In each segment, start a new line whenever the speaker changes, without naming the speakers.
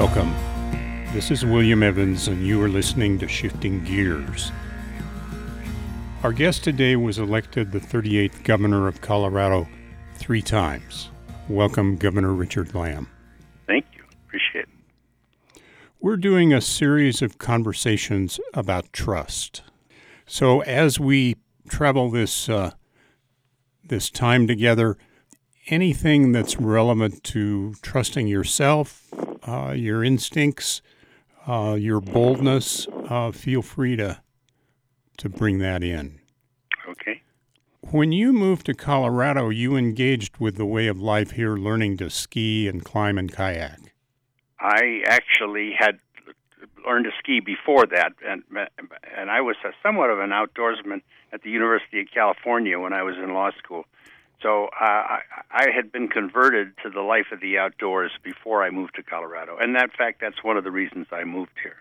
Welcome. This is William Evans, and you are listening to Shifting Gears. Our guest today was elected the 38th governor of Colorado three times. Welcome, Governor Richard Lamm.
Thank you. Appreciate it.
We're doing a series of conversations about trust. So as we travel this uh, this time together, anything that's relevant to trusting yourself, uh, your instincts, uh, your boldness, uh, feel free to to bring that in.
Okay.
When you moved to Colorado, you engaged with the way of life here, learning to ski and climb and kayak.
I actually had learned to ski before that, and and I was a, somewhat of an outdoorsman at the University of California when I was in law school. So uh, I, I had been converted to the life of the outdoors before I moved to Colorado, and that fact that's one of the reasons I moved here.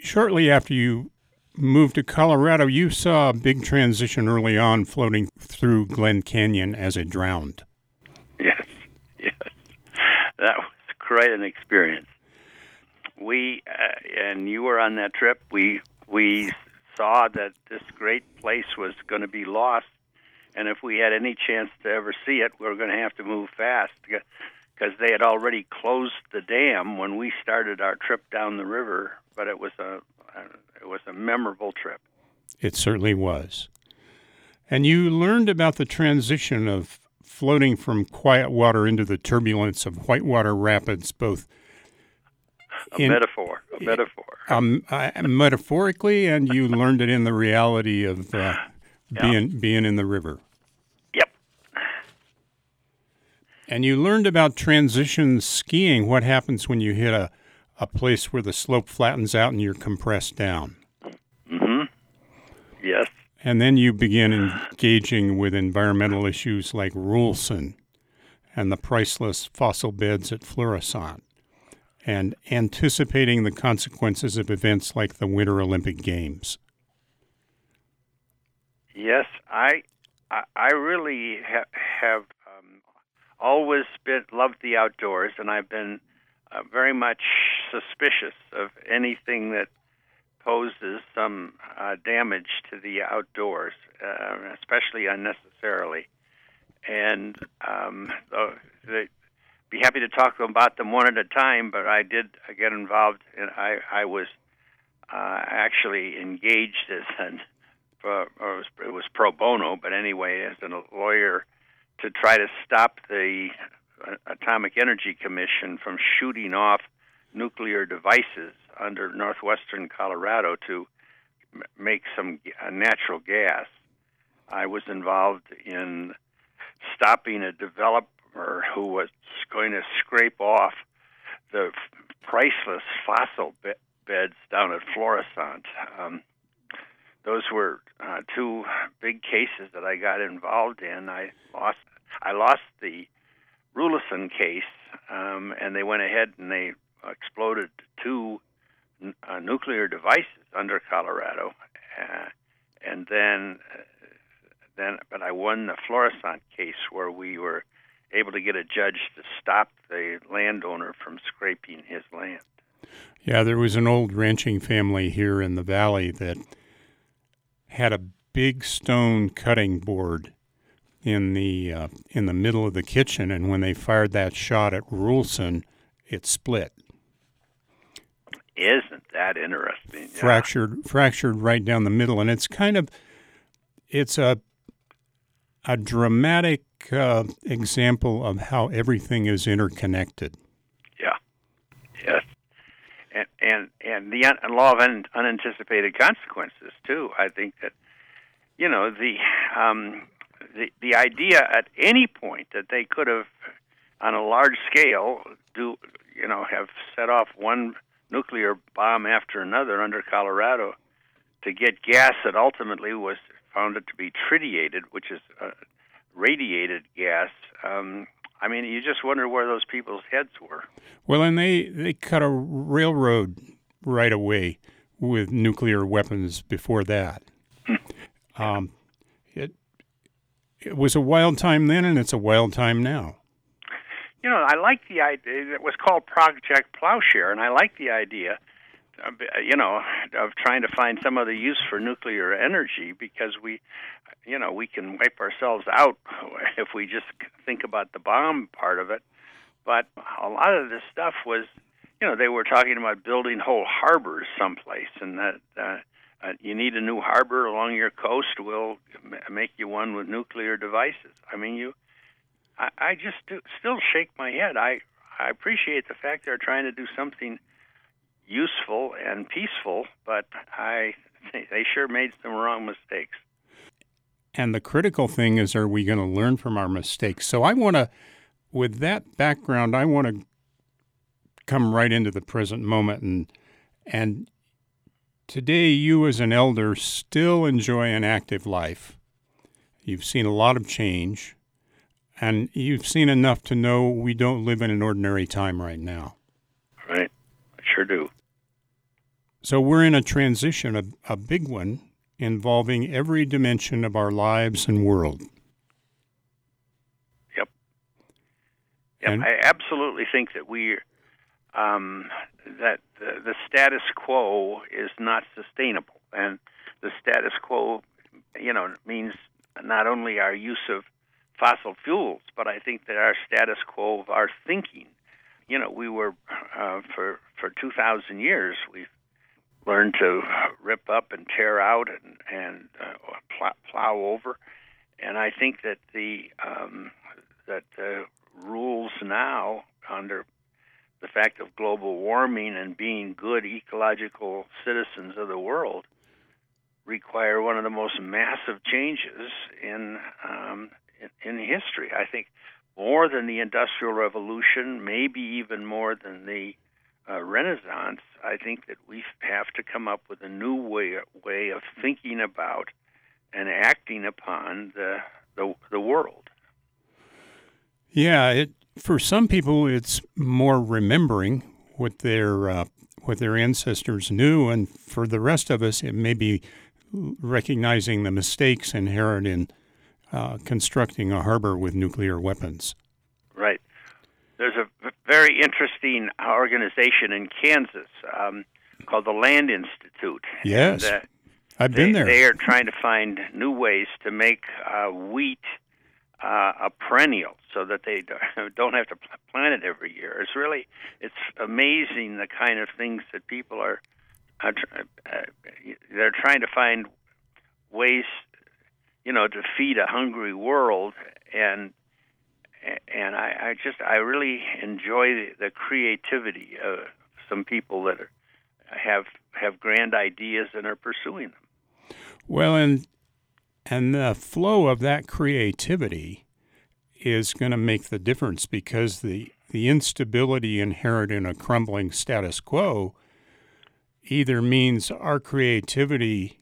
Shortly after you moved to Colorado, you saw a big transition early on, floating through Glen Canyon as it drowned.
Yes, yes, that was quite an experience. We uh, and you were on that trip. We we saw that this great place was going to be lost and if we had any chance to ever see it, we were going to have to move fast because they had already closed the dam when we started our trip down the river. But it was a it was a memorable trip.
It certainly was. And you learned about the transition of floating from quiet water into the turbulence of whitewater rapids, both
a in, metaphor, a metaphor.
Um, uh, metaphorically, and you learned it in the reality of uh, being yeah. being in the river. And you learned about transition skiing. What happens when you hit a, a place where the slope flattens out and you're compressed down?
Mm-hmm. Yes.
And then you begin engaging with environmental issues like Rulison and the priceless fossil beds at Florissant and anticipating the consequences of events like the Winter Olympic Games.
Yes, I I really ha- have always been loved the outdoors, and I've been uh, very much suspicious of anything that poses some uh, damage to the outdoors, uh, especially unnecessarily. And um, uh, they, be happy to talk about them one at a time, but I did get involved, and I, I was uh, actually engaged as an, uh, it was pro bono, but anyway, as a lawyer to try to stop the uh, Atomic Energy Commission from shooting off nuclear devices under northwestern Colorado to make some natural gas. I was involved in stopping a developer who was going to scrape off the priceless fossil be- beds down at Florissant. Um, those were uh, two big cases that I got involved in. I lost I lost the Rulison case, um, and they went ahead and they exploded two uh, nuclear devices under Colorado, uh, and then uh, then but I won the Florissant case where we were able to get a judge to stop the landowner from scraping his land.
Yeah, there was an old ranching family here in the valley that had a big stone cutting board in the uh, in the middle of the kitchen, and when they fired that shot at Rulison, it split.
Isn't that interesting?
Yeah. Fractured, fractured right down the middle, and it's kind of it's a a dramatic uh, example of how everything is interconnected.
And and the un- law of un- unanticipated consequences too. I think that you know the um, the the idea at any point that they could have, on a large scale, do you know have set off one nuclear bomb after another under Colorado to get gas that ultimately was found it to be tritiated, which is uh, radiated gas. Um, I mean, you just wonder where those people's heads were.
Well, and they, they cut a railroad right away with nuclear weapons before that. um, it, it was a wild time then, and it's a wild time now.
you know, I like the idea. It was called Project Plowshare, and I like the idea. You know, of trying to find some other use for nuclear energy because we, you know, we can wipe ourselves out if we just think about the bomb part of it. But a lot of this stuff was, you know, they were talking about building whole harbors someplace, and that uh, uh, you need a new harbor along your coast. We'll make you one with nuclear devices. I mean, you I, I just do, still shake my head. I I appreciate the fact they're trying to do something useful and peaceful, but I they sure made some wrong mistakes.
And the critical thing is, are we going to learn from our mistakes? So I want to, with that background, I want to come right into the present moment and and today you as an elder still enjoy an active life. You've seen a lot of change. And you've seen enough to know we don't live in an ordinary time right now.
Right. I sure do.
So we're in a transition, a, a big one, involving every dimension of our lives and world.
Yep. Yep. And, I absolutely think that we, um, that the, the status quo is not sustainable. And the status quo, you know, means not only our use of fossil fuels, but I think that our status quo of our thinking, you know, we were uh, for for two thousand years we've learned to rip up and tear out and and uh, plow, plow over, and I think that the um, that the rules now under the fact of global warming and being good ecological citizens of the world require one of the most massive changes in um, in, in history. I think more than the Industrial Revolution, maybe even more than the uh, Renaissance, I think that we have to come up with a new way way of thinking about and acting upon the the, the world.
Yeah, it for some people it's more remembering what their uh, what their ancestors knew, and for the rest of us, it may be recognizing the mistakes inherent in uh, constructing a harbor with nuclear weapons.
Right. There's a very interesting organization in Kansas um, called the Land Institute.
Yes. And, uh, I've
they,
been there.
They are trying to find new ways to make uh, wheat uh, a perennial so that they don't have to plant it every year. It's really it's amazing the kind of things that people are uh, they're trying to find ways you know, to feed a hungry world, and and I, I just I really enjoy the, the creativity of some people that are, have have grand ideas and are pursuing them.
Well, and and the flow of that creativity is going to make the difference because the the instability inherent in a crumbling status quo either means our creativity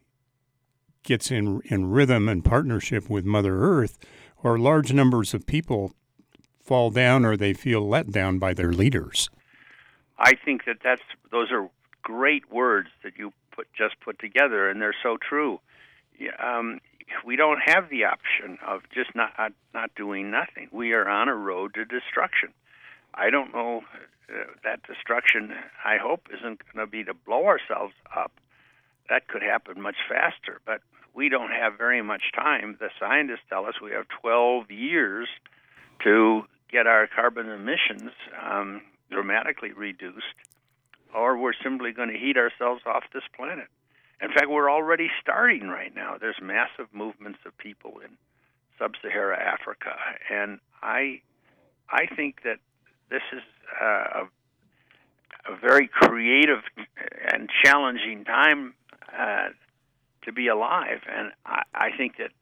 gets in, in rhythm and partnership with Mother Earth, or large numbers of people fall down or they feel let down by their leaders.
I think that that's those are great words that you put just put together, and they're so true. Um, we don't have the option of just not not doing nothing. We are on a road to destruction. I don't know uh, that destruction. I hope isn't going to be to blow ourselves up. That could happen much faster, but we don't have very much time. The scientists tell us we have 12 years to get our carbon emissions um, dramatically reduced, or we're simply going to heat ourselves off this planet. In fact, we're already starting right now. There's massive movements of people in sub-Saharan Africa, and I, I think that this is uh, a, a very creative and challenging time uh, to be alive. And I, I think that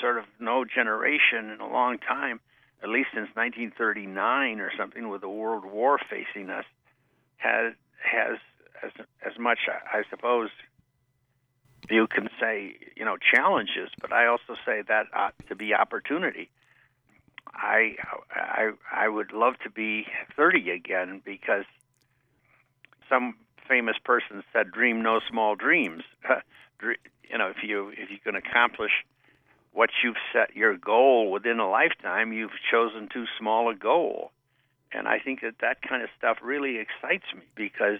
sort of no generation in a long time, at least since 1939 or something, with the World War facing us, has has as as much, I suppose, you can say, you know, challenges, but I also say that uh, to be opportunity. I I I would love to be 30 again because some famous person said, "Dream no small dreams." you know, if you if you can accomplish what you've set your goal within a lifetime, you've chosen too small a goal. and I think that that kind of stuff really excites me because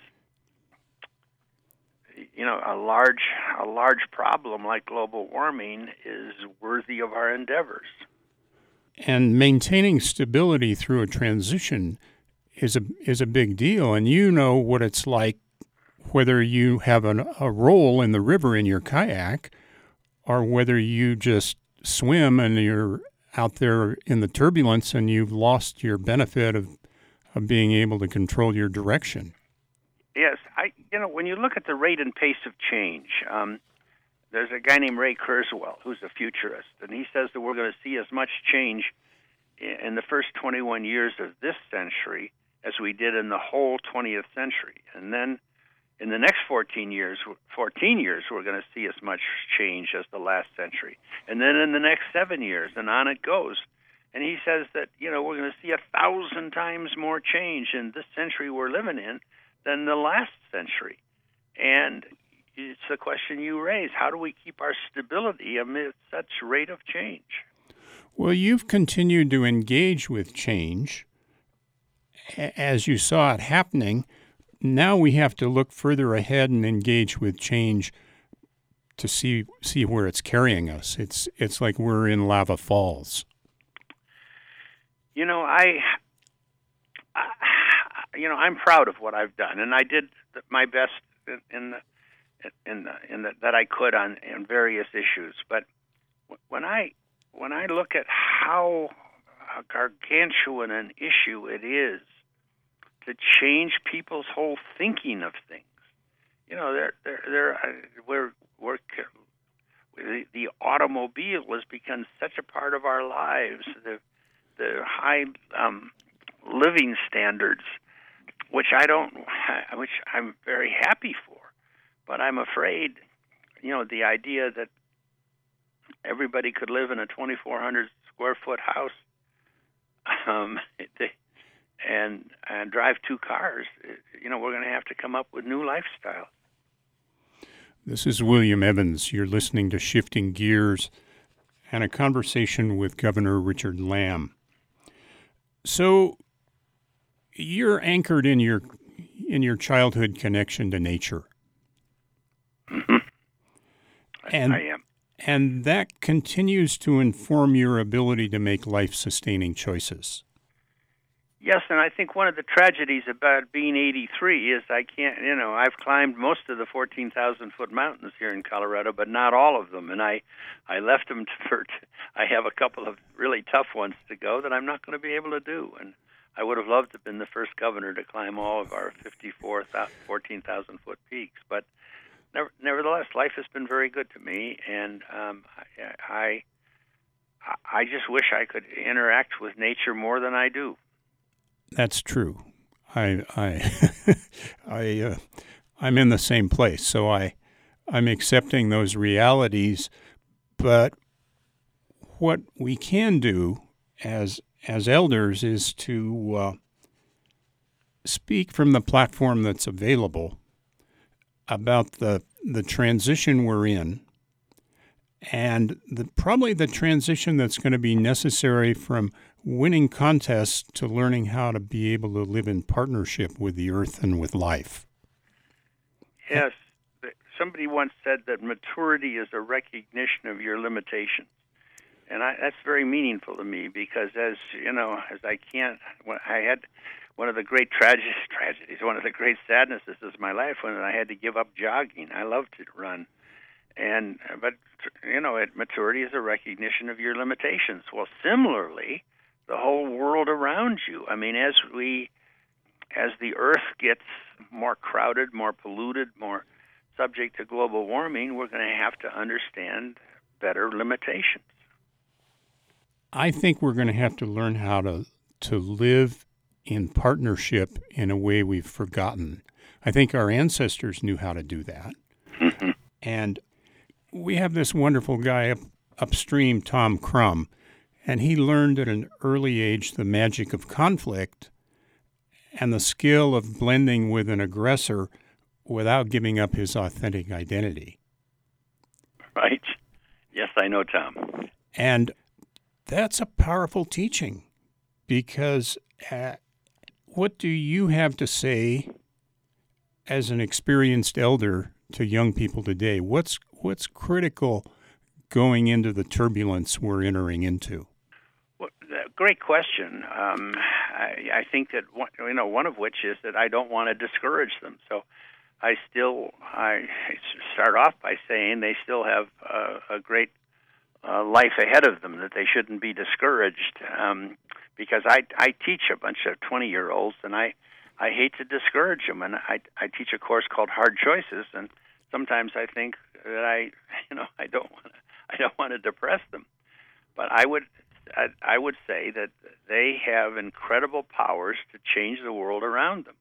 you know a large a large problem like global warming is worthy of our endeavors.
And maintaining stability through a transition is a is a big deal, and you know what it's like whether you have an, a roll in the river in your kayak or whether you just swim and you're out there in the turbulence and you've lost your benefit of of being able to control your direction.
Yes, I you know when you look at the rate and pace of change, um, there's a guy named Ray Kurzweil who's a futurist, and he says that we're going to see as much change in the first 21 years of this century as we did in the whole 20th century, and then in the next 14 years, 14 years, we're going to see as much change as the last century, and then in the next seven years, and on it goes. And he says that you know we're going to see a thousand times more change in this century we're living in than the last century. And it's the question you raise: How do we keep our stability amid such rate of change?
Well, you've continued to engage with change as you saw it happening now we have to look further ahead and engage with change to see see where it's carrying us. It's it's like we're in lava falls.
You know, I, I you know, I'm proud of what I've done, and I did my best in the in the, in the, that I could on in various issues. But when I when I look at how gargantuan an issue it is to change people's whole thinking of things. You know, they're they're, they're uh, we're we're the, the automobile has become such a part of our lives. The the high um, living standards, which I don't, which I'm very happy for, but I'm afraid, you know, the idea that everybody could live in a 2,400 square foot house. Um, they, and and drive two cars, you know, we're going to have to come up with new lifestyles.
This is William Evans. You're listening to Shifting Gears and a conversation with Governor Richard Lamm. So you're anchored in your in your childhood connection to nature.
Mm-hmm.
And
I am.
And that continues to inform your ability to make life sustaining choices.
Yes, and I think one of the tragedies about being 83 is I can't, you know, I've climbed most of the 14,000 foot mountains here in Colorado, but not all of them, and I, I left them for. I have a couple of really tough ones to go that I'm not going to be able to do, and I would have loved to have been the first governor to climb all of our 54, 14,000 foot peaks, but never, nevertheless, life has been very good to me, and um, I, I, I just wish I could interact with nature more than I do.
That's true. I I I uh, I'm in the same place, so I I'm accepting those realities. But what we can do as as elders is to uh, speak from the platform that's available about the the transition we're in and the, probably the transition that's going to be necessary from winning contests to learning how to be able to live in partnership with the earth and with life.
Yes. Somebody once said that maturity is a recognition of your limitations. And I, that's very meaningful to me because, as you know, as I can't, I had one of the great tragedies, tragedies, one of the great sadnesses of my life when I had to give up jogging. I loved to run, and but you know, it, maturity is a recognition of your limitations. Well, similarly, the whole world around you. I mean, as we as the earth gets more crowded, more polluted, more subject to global warming, we're going to have to understand better limitations.
I think we're going to have to learn how to to live in partnership in a way we've forgotten. I think our ancestors knew how to do that.
Mm-hmm.
And we have this wonderful guy up, upstream, Tom Crum, and he learned at an early age the magic of conflict and the skill of blending with an aggressor without giving up his authentic identity.
Right. Yes, I know Tom.
And that's a powerful teaching because uh, what do you have to say as an experienced elder to young people today? What's what's critical going into the turbulence we're entering into?
Great question. Um, I, I think that one, you know one of which is that I don't want to discourage them. So I still I start off by saying they still have a, a great uh, life ahead of them. That they shouldn't be discouraged um, because I I teach a bunch of twenty year olds and I I hate to discourage them and I I teach a course called Hard Choices and sometimes I think that I you know I don't want to I don't want to depress them, but I would I, I would say that they have incredible powers to change the world around them.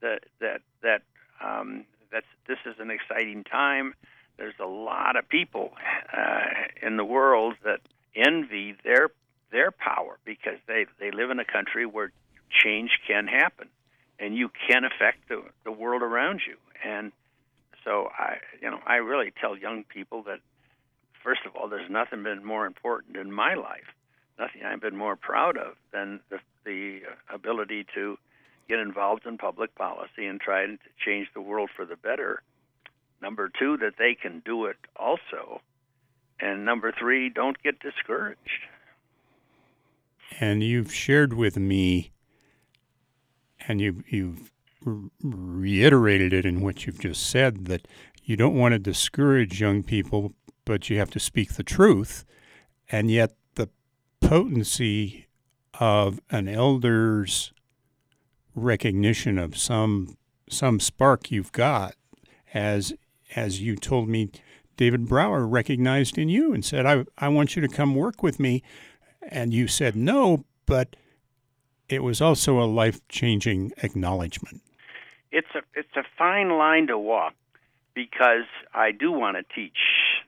That that that um, that's this is an exciting time. There's a lot of people uh, in the world that envy their their power because they they live in a country where change can happen, and you can affect the the world around you. And so I you know I really tell young people that first of all, there's nothing been more important in my life, nothing I've been more proud of than the, the uh, ability to get involved in public policy and try to change the world for the better. Number two, that they can do it also. And number three, don't get discouraged.
And you've shared with me, and you've, you've reiterated it in what you've just said, that you don't want to discourage young people, but you have to speak the truth. And yet, potency of an elder's recognition of some some spark you've got, as as you told me, David Brower recognized in you and said, "I I want you to come work with me," and you said no, but it was also a life changing acknowledgement.
It's a it's a fine line to walk because I do want to teach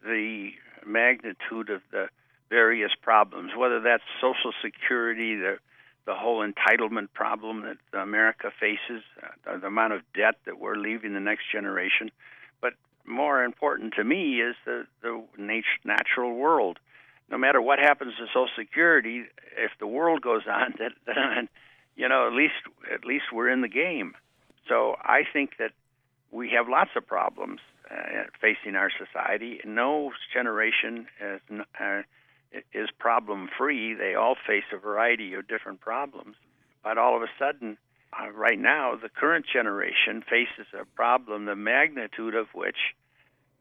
the magnitude of the various problems, whether that's Social Security, the the whole entitlement problem that America faces, uh, the amount of debt that we're leaving the next generation. But more important to me is the, the natural world. No matter what happens to Social Security, if the world goes on, then you know at least at least we're in the game. So I think that we have lots of problems uh, facing our society. No generation is. Uh, is problem free. They all face a variety of different problems. But all of a sudden, uh, right now, the current generation faces a problem, the magnitude of which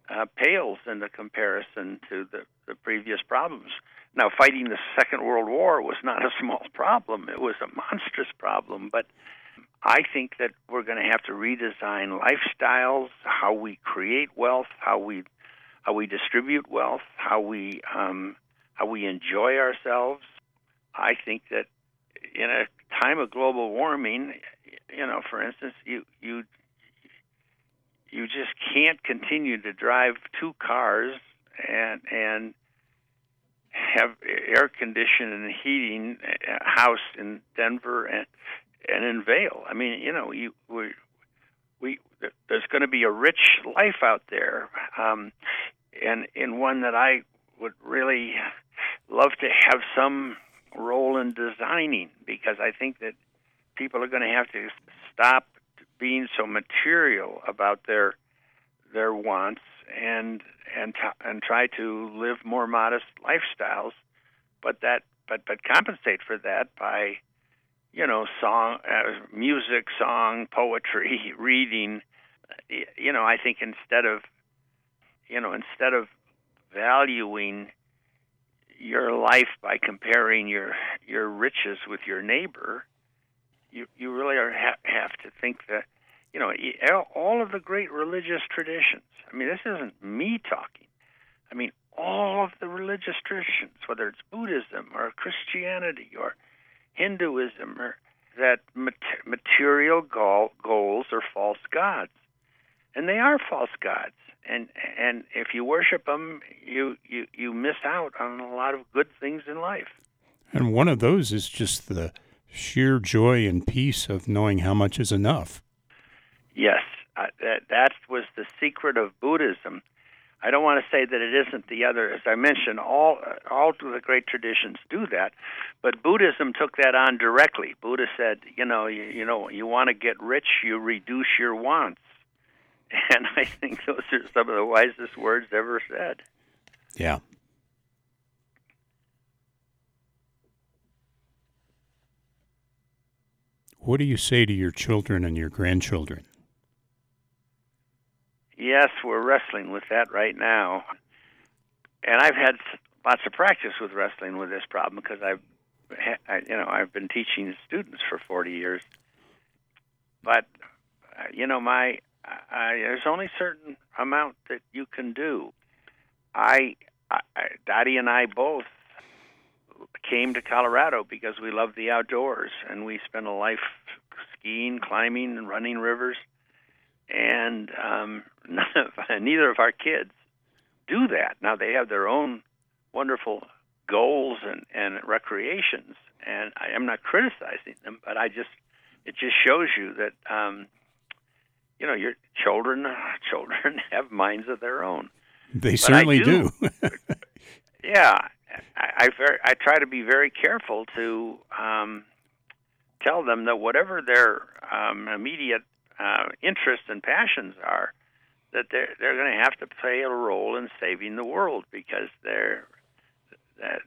uh, pales in the comparison to the, the previous problems. Now, fighting the Second World War was not a small problem, it was a monstrous problem. But I think that we're going to have to redesign lifestyles, how we create wealth, how we how we distribute wealth, how we um, how we enjoy ourselves. I think that in a time of global warming, you know, for instance, you you you just can't continue to drive two cars and and have air conditioning and heating house in Denver and and in Vail. I mean, you know, you we we there's going to be a rich life out there, um, and in one that I would really love to have some role in designing because I think that people are going to have to stop being so material about their their wants and and and try to live more modest lifestyles but that but but compensate for that by you know song uh, music song poetry reading. You know i think instead of you know instead of valuing your life by comparing your your riches with your neighbor, you you really are ha- have to think that you know all of the great religious traditions. I mean, this isn't me talking. I mean, all of the religious traditions, whether it's Buddhism or Christianity or Hinduism, or that material goal, goals are false gods, and they are false gods and and if you worship them, you you you miss out on a lot of good things in life.
And one of those is just the sheer joy and peace of knowing how much is enough.
Yes, uh, that that was the secret of Buddhism. I don't want to say that it isn't the other. As I mentioned, all all the great traditions do that, but Buddhism took that on directly. Buddha said, you know, you, you know, you want to get rich, you reduce your wants, and I think those are some of the wisest words ever said.
Yeah. What do you say to your children and your grandchildren?
Yes, we're wrestling with that right now. And I've had lots of practice with wrestling with this problem because I've I, you know, I've been teaching students for 40 years. But uh, you know, my I, there's only certain amount that you can do. I, I Dottie and I both came to Colorado because we love the outdoors and we spent a life skiing, climbing, and running rivers. And um, none of, neither of our kids do that. Now they have their own wonderful goals and, and recreations, and I am not criticizing them, but I just it just shows you that um, you know your children children have minds of their own.
They but certainly do.
do. yeah, I, I I try to be very careful to um, tell them that whatever their um, immediate uh, interests and passions are, that they're they're going to have to play a role in saving the world because their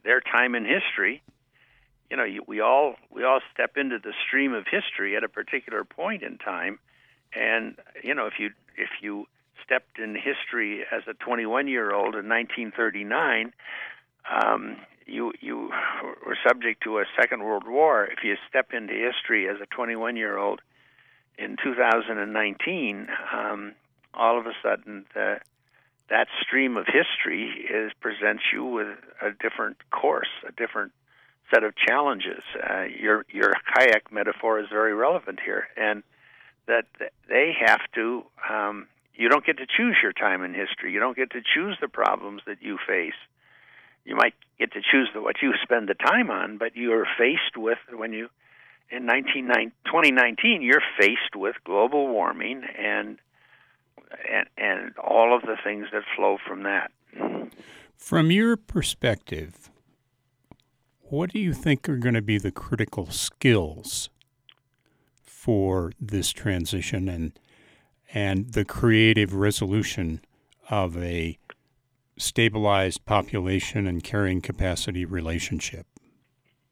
their time in history. You know, we all we all step into the stream of history at a particular point in time, and you know if you if you stepped in history as a 21 year old in 1939, um, you you were subject to a Second World War. If you step into history as a 21 year old in 2019, um, all of a sudden the, that stream of history is presents you with a different course, a different set of challenges. Uh, your your kayak metaphor is very relevant here, and that they have to. Um, you don't get to choose your time in history. You don't get to choose the problems that you face you might get to choose the, what you spend the time on, but you're faced with when you in 19, 2019 you're faced with global warming and and and all of the things that flow from that.
From your perspective, what do you think are going to be the critical skills for this transition and and the creative resolution of a stabilized population and carrying capacity relationship?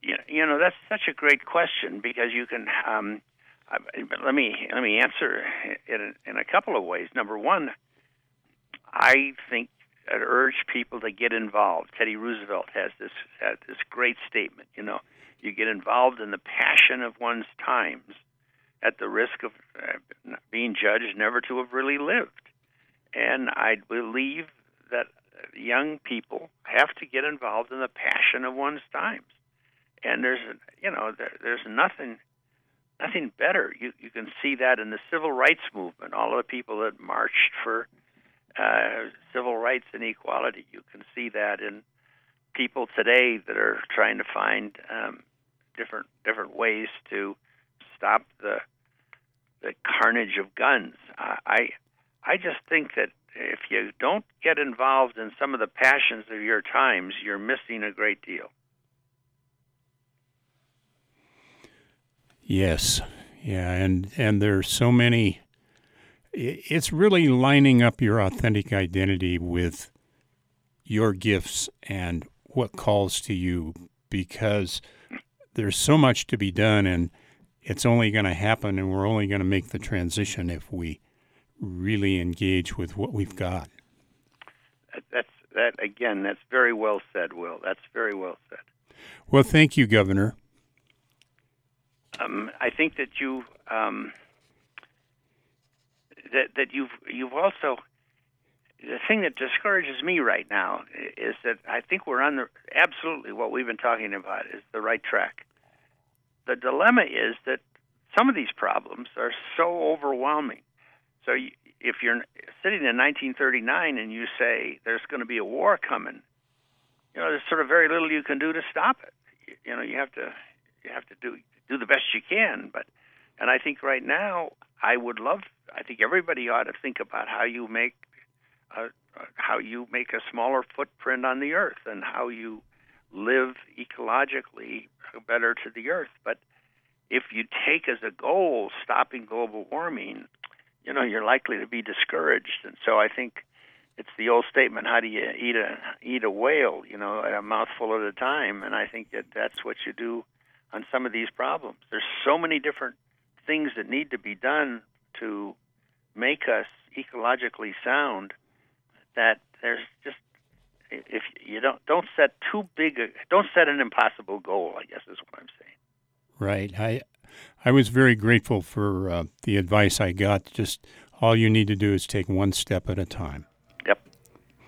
You know, that's such a great question because you can. Um, let me let me answer it in a couple of ways. Number one, I think I'd urge people to get involved. Teddy Roosevelt has this has this great statement. You know, you get involved in the passion of one's times, at the risk of uh, being judged never to have really lived. And I believe that young people have to get involved in the passion of one's times. And there's, you know, there, there's nothing, nothing better. You you can see that in the civil rights movement. All of the people that marched for uh, civil rights and equality. You can see that in people today that are trying to find um, different different ways to stop the the carnage of guns. I I just think that if you don't get involved in some of the passions of your times, you're missing a great deal.
Yes. Yeah, and and there's so many it's really lining up your authentic identity with your gifts and what calls to you because there's so much to be done and it's only going to happen and we're only going to make the transition if we really engage with what we've got.
That's that again. That's very well said, Will. That's very well said.
Well, thank you, Governor.
Um, I think that you um, that that you've you've also the thing that discourages me right now is that I think we're on the absolutely what we've been talking about is the right track. The dilemma is that some of these problems are so overwhelming so you, if you're sitting in 1939 and you say there's going to be a war coming, you know, there's sort of very little you can do to stop it. You, you know, you have to you have to do do the best you can. But and I think right now I would love. I think everybody ought to think about how you make a uh, how you make a smaller footprint on the earth and how you live ecologically better to the earth. But if you take as a goal stopping global warming, you know you're likely to be discouraged. And so I think it's the old statement: How do you eat a eat a whale? You know, a mouthful at a time. And I think that that's what you do on some of these problems. There's so many different things that need to be done to make us ecologically sound that there's just if you don't don't set too big a don't set an impossible goal i guess is what i'm saying.
Right. I i was very grateful for uh, the advice i got. Just all you need to do is take one step at a time.
Yep.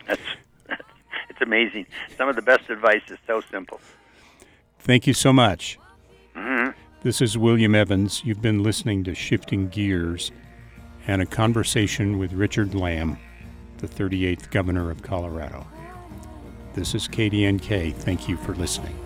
That's it's amazing. Some of the best advice is so simple.
Thank you so much.
Mm-hmm.
this is william evans. You've been listening to shifting gears and a conversation with richard lamm the 38th governor of colorado this is KDNK. Thank you for listening.